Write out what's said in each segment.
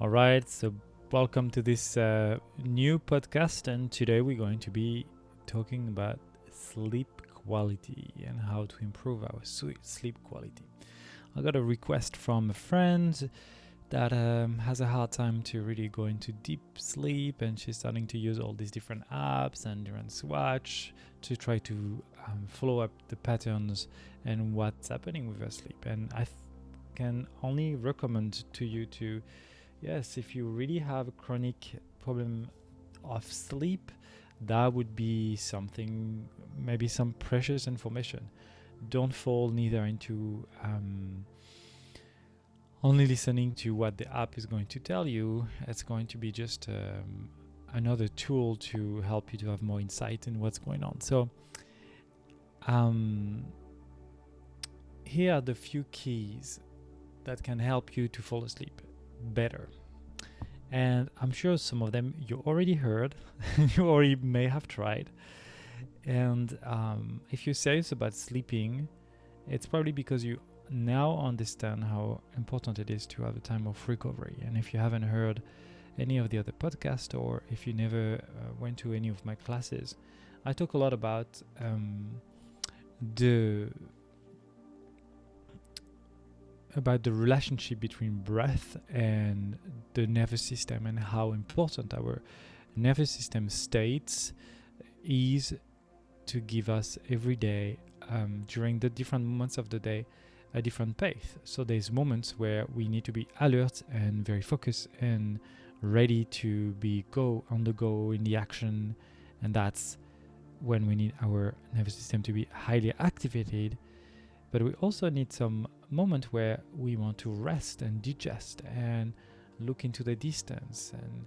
All right, so welcome to this uh, new podcast, and today we're going to be talking about sleep quality and how to improve our sleep quality. I got a request from a friend that um, has a hard time to really go into deep sleep, and she's starting to use all these different apps and different swatch to try to um, follow up the patterns and what's happening with her sleep. And I can only recommend to you to yes, if you really have a chronic problem of sleep, that would be something, maybe some precious information. Don't fall neither into um, only listening to what the app is going to tell you. It's going to be just um, another tool to help you to have more insight in what's going on. So, um, here are the few keys that can help you to fall asleep better. And I'm sure some of them you already heard, you already may have tried. And um, if you're serious about sleeping, it's probably because you now understand how important it is to have a time of recovery. And if you haven't heard any of the other podcasts, or if you never uh, went to any of my classes, I talk a lot about um, the about the relationship between breath and the nervous system and how important our nervous system states is to give us every day um, during the different moments of the day a different pace. So there's moments where we need to be alert and very focused and ready to be go on the go in the action, and that's when we need our nervous system to be highly activated. But we also need some moment where we want to rest and digest and look into the distance and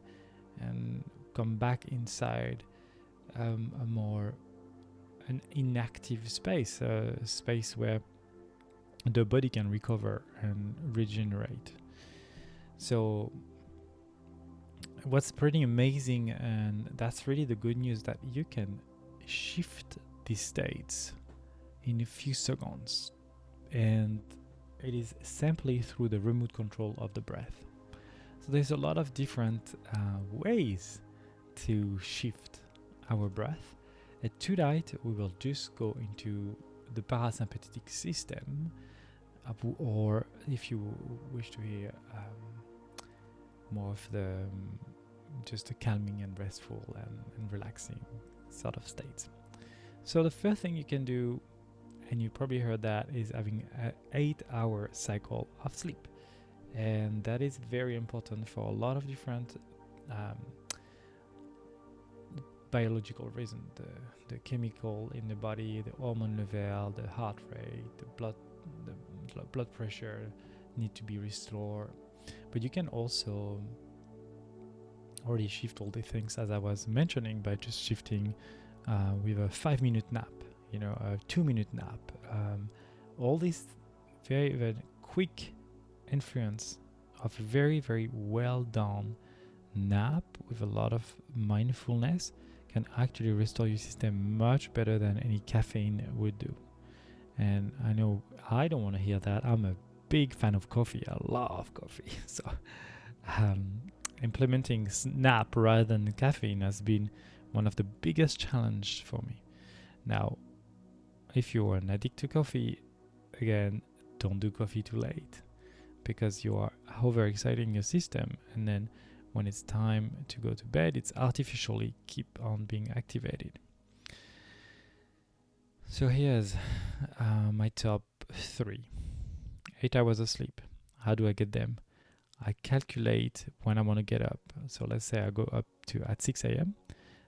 and come back inside um, a more an inactive space, a space where the body can recover and regenerate. So what's pretty amazing and that's really the good news that you can shift these states in a few seconds and it is simply through the remote control of the breath. So there's a lot of different uh, ways to shift our breath. At tonight, we will just go into the parasympathetic system, uh, or if you wish to hear um, more of the um, just a calming and restful and, and relaxing sort of state. So the first thing you can do and you probably heard that is having an eight hour cycle of sleep. And that is very important for a lot of different um, biological reasons the, the chemical in the body the hormone level the heart rate the blood the blood pressure need to be restored. But you can also already shift all the things as i was mentioning by just shifting uh, with a five minute nap you know, a two minute nap, um, all these very, very quick influence of a very, very well done nap with a lot of mindfulness can actually restore your system much better than any caffeine would do. And I know I don't want to hear that. I'm a big fan of coffee. I love coffee. So um, implementing nap rather than caffeine has been one of the biggest challenge for me. Now, if you're an addict to coffee, again, don't do coffee too late because you are overexciting your system. And then when it's time to go to bed it's artificially keep on being activated. So here's uh, my top three. Eight hours of sleep. How do i get them? I calculate when i want to get up. So let's say i go up to at 6 a.m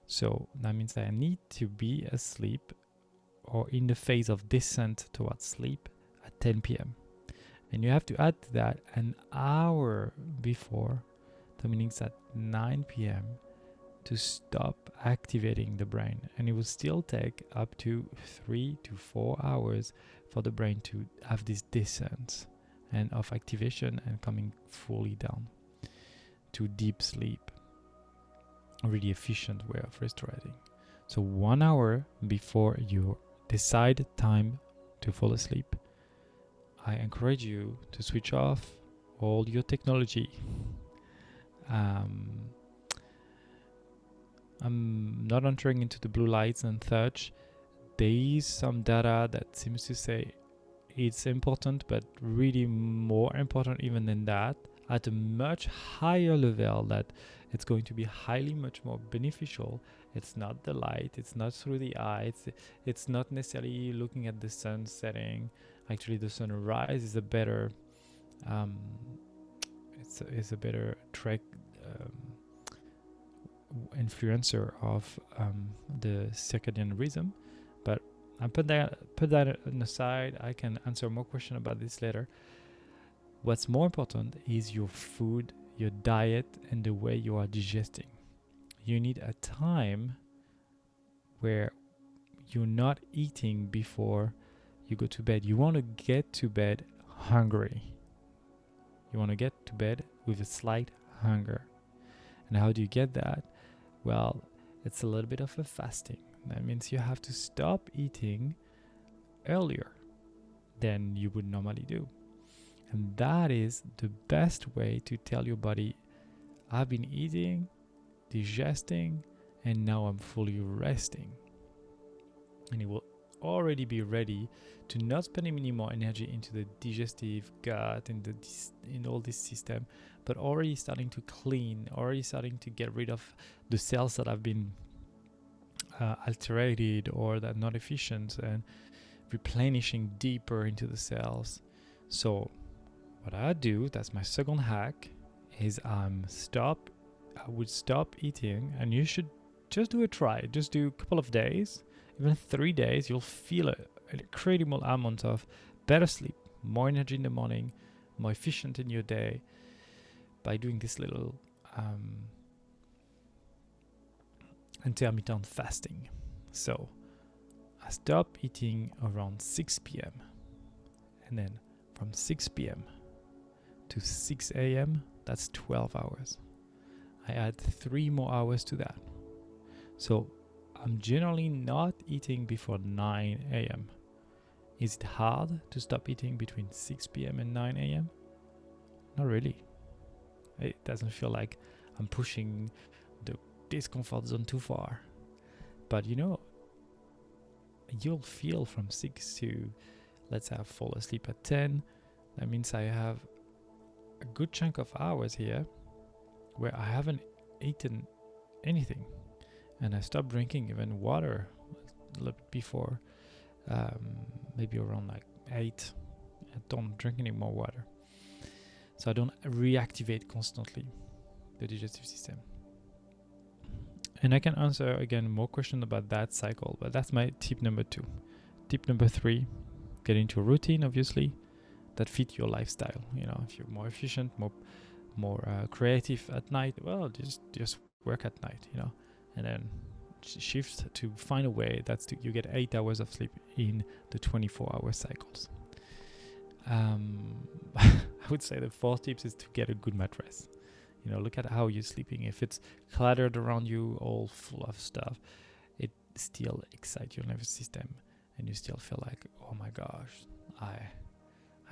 so that means that i need to be asleep or in the phase of descent towards sleep at 10 p.m. And you have to add to that an hour before, the meanings at 9 p.m. to stop activating the brain. And it will still take up to three to four hours for the brain to have this descent and of activation and coming fully down to deep sleep. A really efficient way of restoring. So one hour before you decide time to fall asleep, I encourage you to switch off all your technology. Um, I'm not entering into the blue lights and such. There is some data that seems to say it's important, but really more important even than that, at a much higher level, that it's going to be highly much more beneficial. It's not the light, it's not through the eye, it's, it's not necessarily looking at the sun setting. Actually, the sunrise is a better, um, it's a, it's a better track. Um, influencer of um, the circadian rhythm but I put that put that on the side. I can answer more questions about this later. What's more important is your food, your diet, and the way you are digesting. You need a time where you're not eating before you go to bed. You want to get to bed hungry. You want to get to bed with a slight hunger. And how do you get that? Well, it's a little bit of a fasting. That means you have to stop eating earlier than you would normally do. And that is the best way to tell your body, I've been eating, digesting, and now I'm fully resting. And it will already be ready to not spend any more energy into the digestive gut and the in all this system, but already starting to clean, already starting to get rid of the cells that have been uh, alterated or that not efficient and replenishing deeper into the cells. So what I do, that's my second hack, is I'm stop I would stop eating and you should just do a try. Just do a couple of days, even three days, you'll feel a, an incredible amount of better sleep, more energy in the morning, more efficient in your day by doing this little um, intermittent fasting. So I stop eating around 6 p.m. and then from 6 p.m. to 6 a.m. that's 12 hours. I add 3 more hours to that. So I'm generally not eating before 9 a.m. Is it hard to stop eating between 6 p.m. and 9 a.m.? Not really. It doesn't feel like I'm pushing this comfort zone too far. But you know, you'll feel from 6 to, let's say I fall asleep at 10. That means I have a good chunk of hours here where I haven't eaten anything. And I stopped drinking even water a little bit before, um, maybe around like 8. I don't drink any more water. So I don't reactivate constantly the digestive system. And I can answer again more questions about that cycle, but that's my tip number two. Tip number three, get into a routine, obviously, that fit your lifestyle. You know, if you're more efficient, more more uh, creative at night, well, just just work at night. You know, and then shift to find a way that's to, you get eight hours of sleep in the 24 hour cycles. Um, I would say the fourth tips is to get a good mattress. You know, look at how you're sleeping. If it's cluttered around you, all full of stuff, it still excites your nervous system, and you still feel like, oh my gosh, I,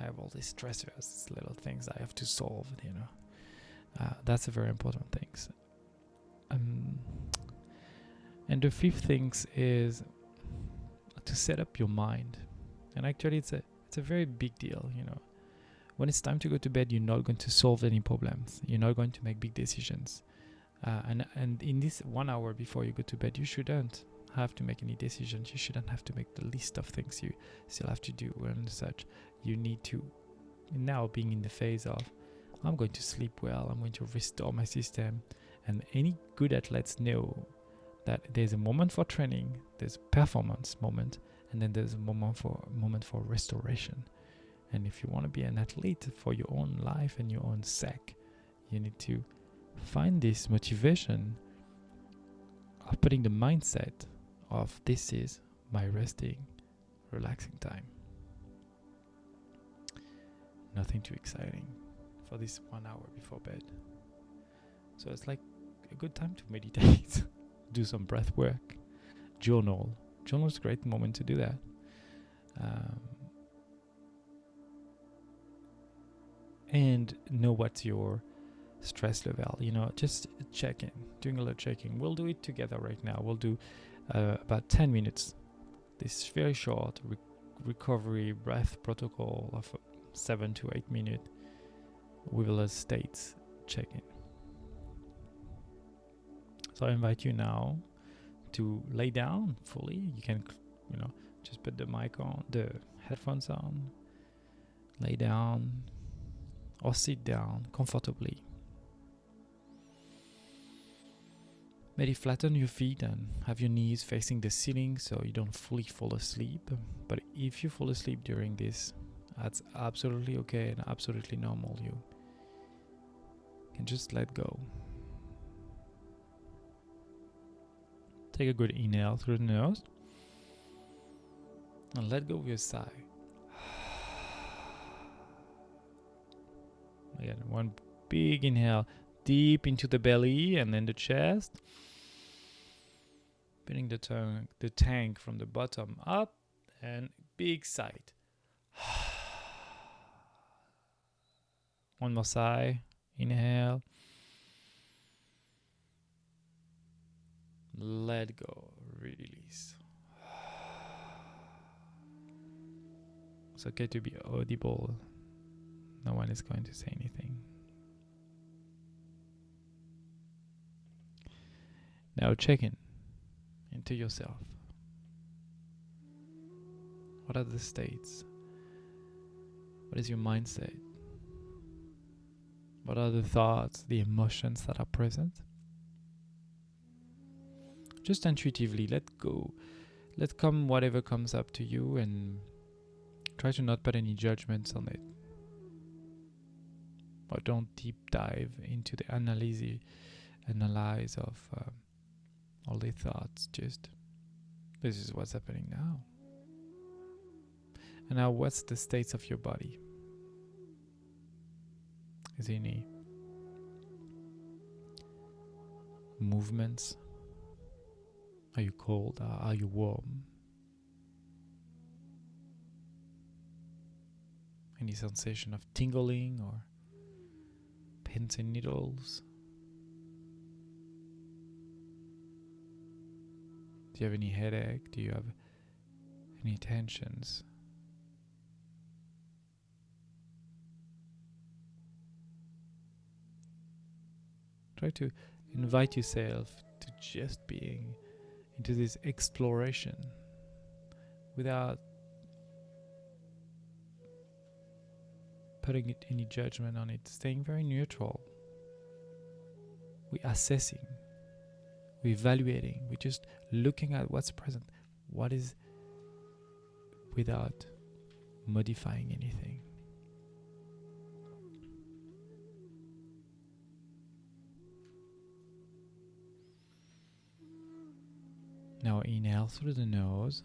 I have all these stressors, these little things I have to solve. You know, uh, that's a very important thing. Um, and the fifth things is to set up your mind, and actually, it's a it's a very big deal. You know, when it's time to go to bed, you're not going to solve any problems. You're not going to make big decisions. Uh, and and in this one hour before you go to bed, you shouldn't have to make any decisions. You shouldn't have to make the list of things you still have to do and such. You need to now being in the phase of I'm going to sleep well. I'm going to restore my system. And any good athletes know that there's a moment for training, there's a performance moment, and then there's a moment for moment for restoration. And if you want to be an athlete for your own life and your own sake, you need to find this motivation of putting the mindset of this is my resting, relaxing time. Nothing too exciting for this one hour before bed. So it's like a good time to meditate, do some breath work, journal. Journal is a great moment to do that. Um, and know what your stress level. You know, just checking, doing a little checking. We'll do it together right now. We'll do uh, about 10 minutes. This very short re- recovery breath protocol of uh, seven to eight minutes with a states checking. So I invite you now to lay down fully. You can, you know, just put the mic on, the headphones on, lay down, or sit down comfortably. Maybe flatten your feet and have your knees facing the ceiling so you don't fully fall asleep. But if you fall asleep during this, that's absolutely okay and absolutely normal. You can just let go. Take a good inhale through the nose and let go with your sigh. Again, one big inhale deep into the belly and then the chest. Filling the tongue, the tank from the bottom up and big sigh. One more sigh. Inhale. Let go. Release. It's okay to be audible. No one is going to say anything. Now check in into yourself. What are the states? What is your mindset? What are the thoughts, the emotions that are present? Just intuitively let go. Let come whatever comes up to you and try to not put any judgments on it. Or don't deep dive into the analysis, analyze of um, the thoughts. Just this is what's happening now. And now, what's the states of your body? Is any movements? Are you cold? Uh, are you warm? Any sensation of tingling or pins and needles? Do you have any headache? Do you have any tensions? Try to invite yourself to just being into this exploration without putting any judgment on it, staying very neutral. We're assessing, we're evaluating, we're just looking at what's present, what is without modifying anything. Now inhale through the nose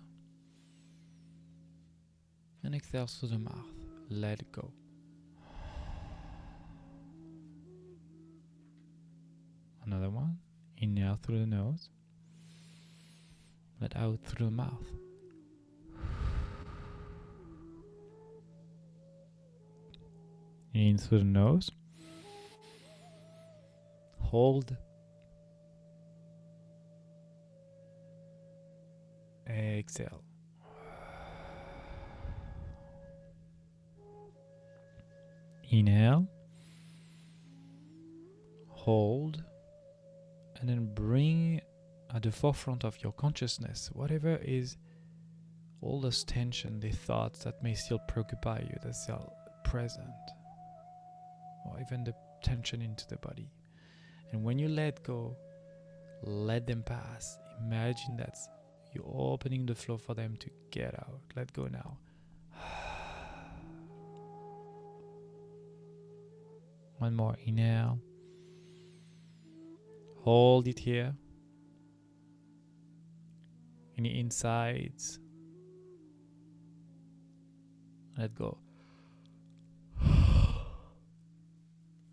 and exhale through the mouth. Let go. Another one. Inhale through the nose. Let out through the mouth. In through the nose. Hold Exhale. Inhale. Hold. And then bring at the forefront of your consciousness whatever is all this tension, the thoughts that may still preoccupy you, that's still present, or even the tension into the body. And when you let go, let them pass. Imagine that you're opening the floor for them to get out. Let go now. One more inhale. Hold it here. Any insides? Let go.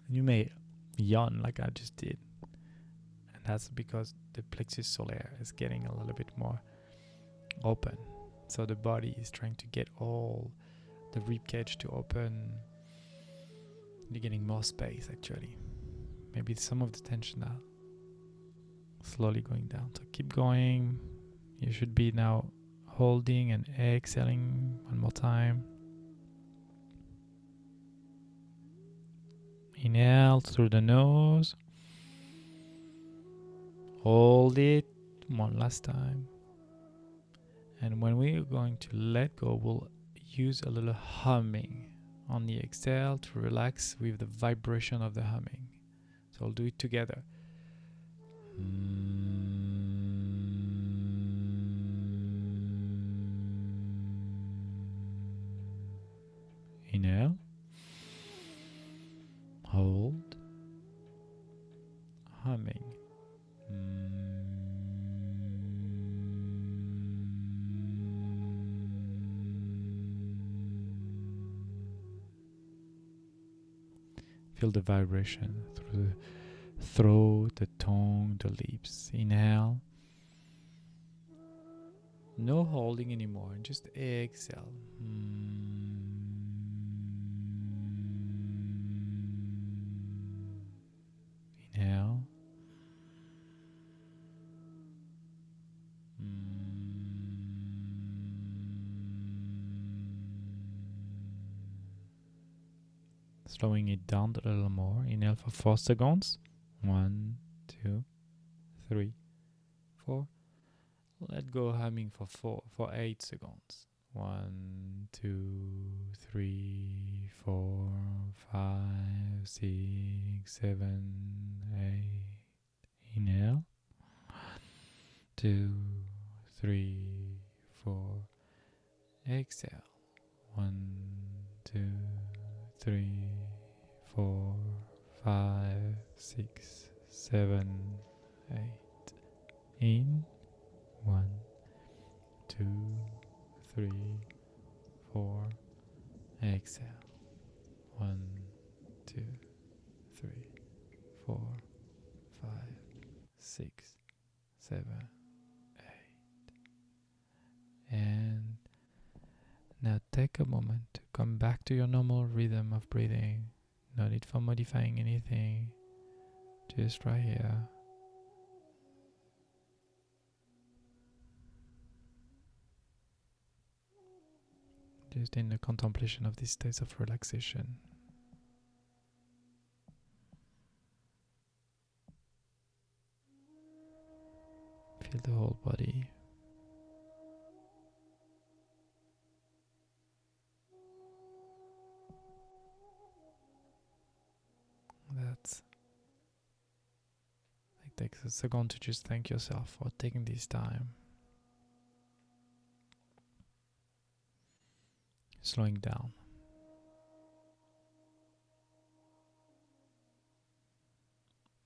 you may yawn like I just did. And that's because the plexus solaire is getting a little bit more open. So the body is trying to get all the rib cage to open. You're getting more space actually. maybe some of the tension now slowly going down. So keep going. You should be now holding and exhaling one more time. Inhale through the nose. Hold it one last time. And when we are going to let go, we'll use a little humming on the exhale to relax with the vibration of the humming. So I'll do it together. Inhale. Hold. Humming. Feel the vibration through the throat, the tongue, the lips. Inhale. No holding anymore, just exhale. Inhale. Slowing it down a little more. Inhale for four seconds. One, two, three, four. Let go humming for four for eight seconds. One, two, three, four, five, six, seven, eight. Inhale. Two, three, four. Exhale. One, two, three, four, five, six, seven, eight. In. One, two, three, four. Exhale. One, two, three, four, five, six, seven, eight. And now take a moment to come back to your normal rhythm of breathing. No need for modifying anything. Just right here. Just in the contemplation of these states of relaxation. Feel the whole body. Second to just thank yourself for taking this time. Slowing down.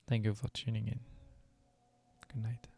Thank you for tuning in. Good night.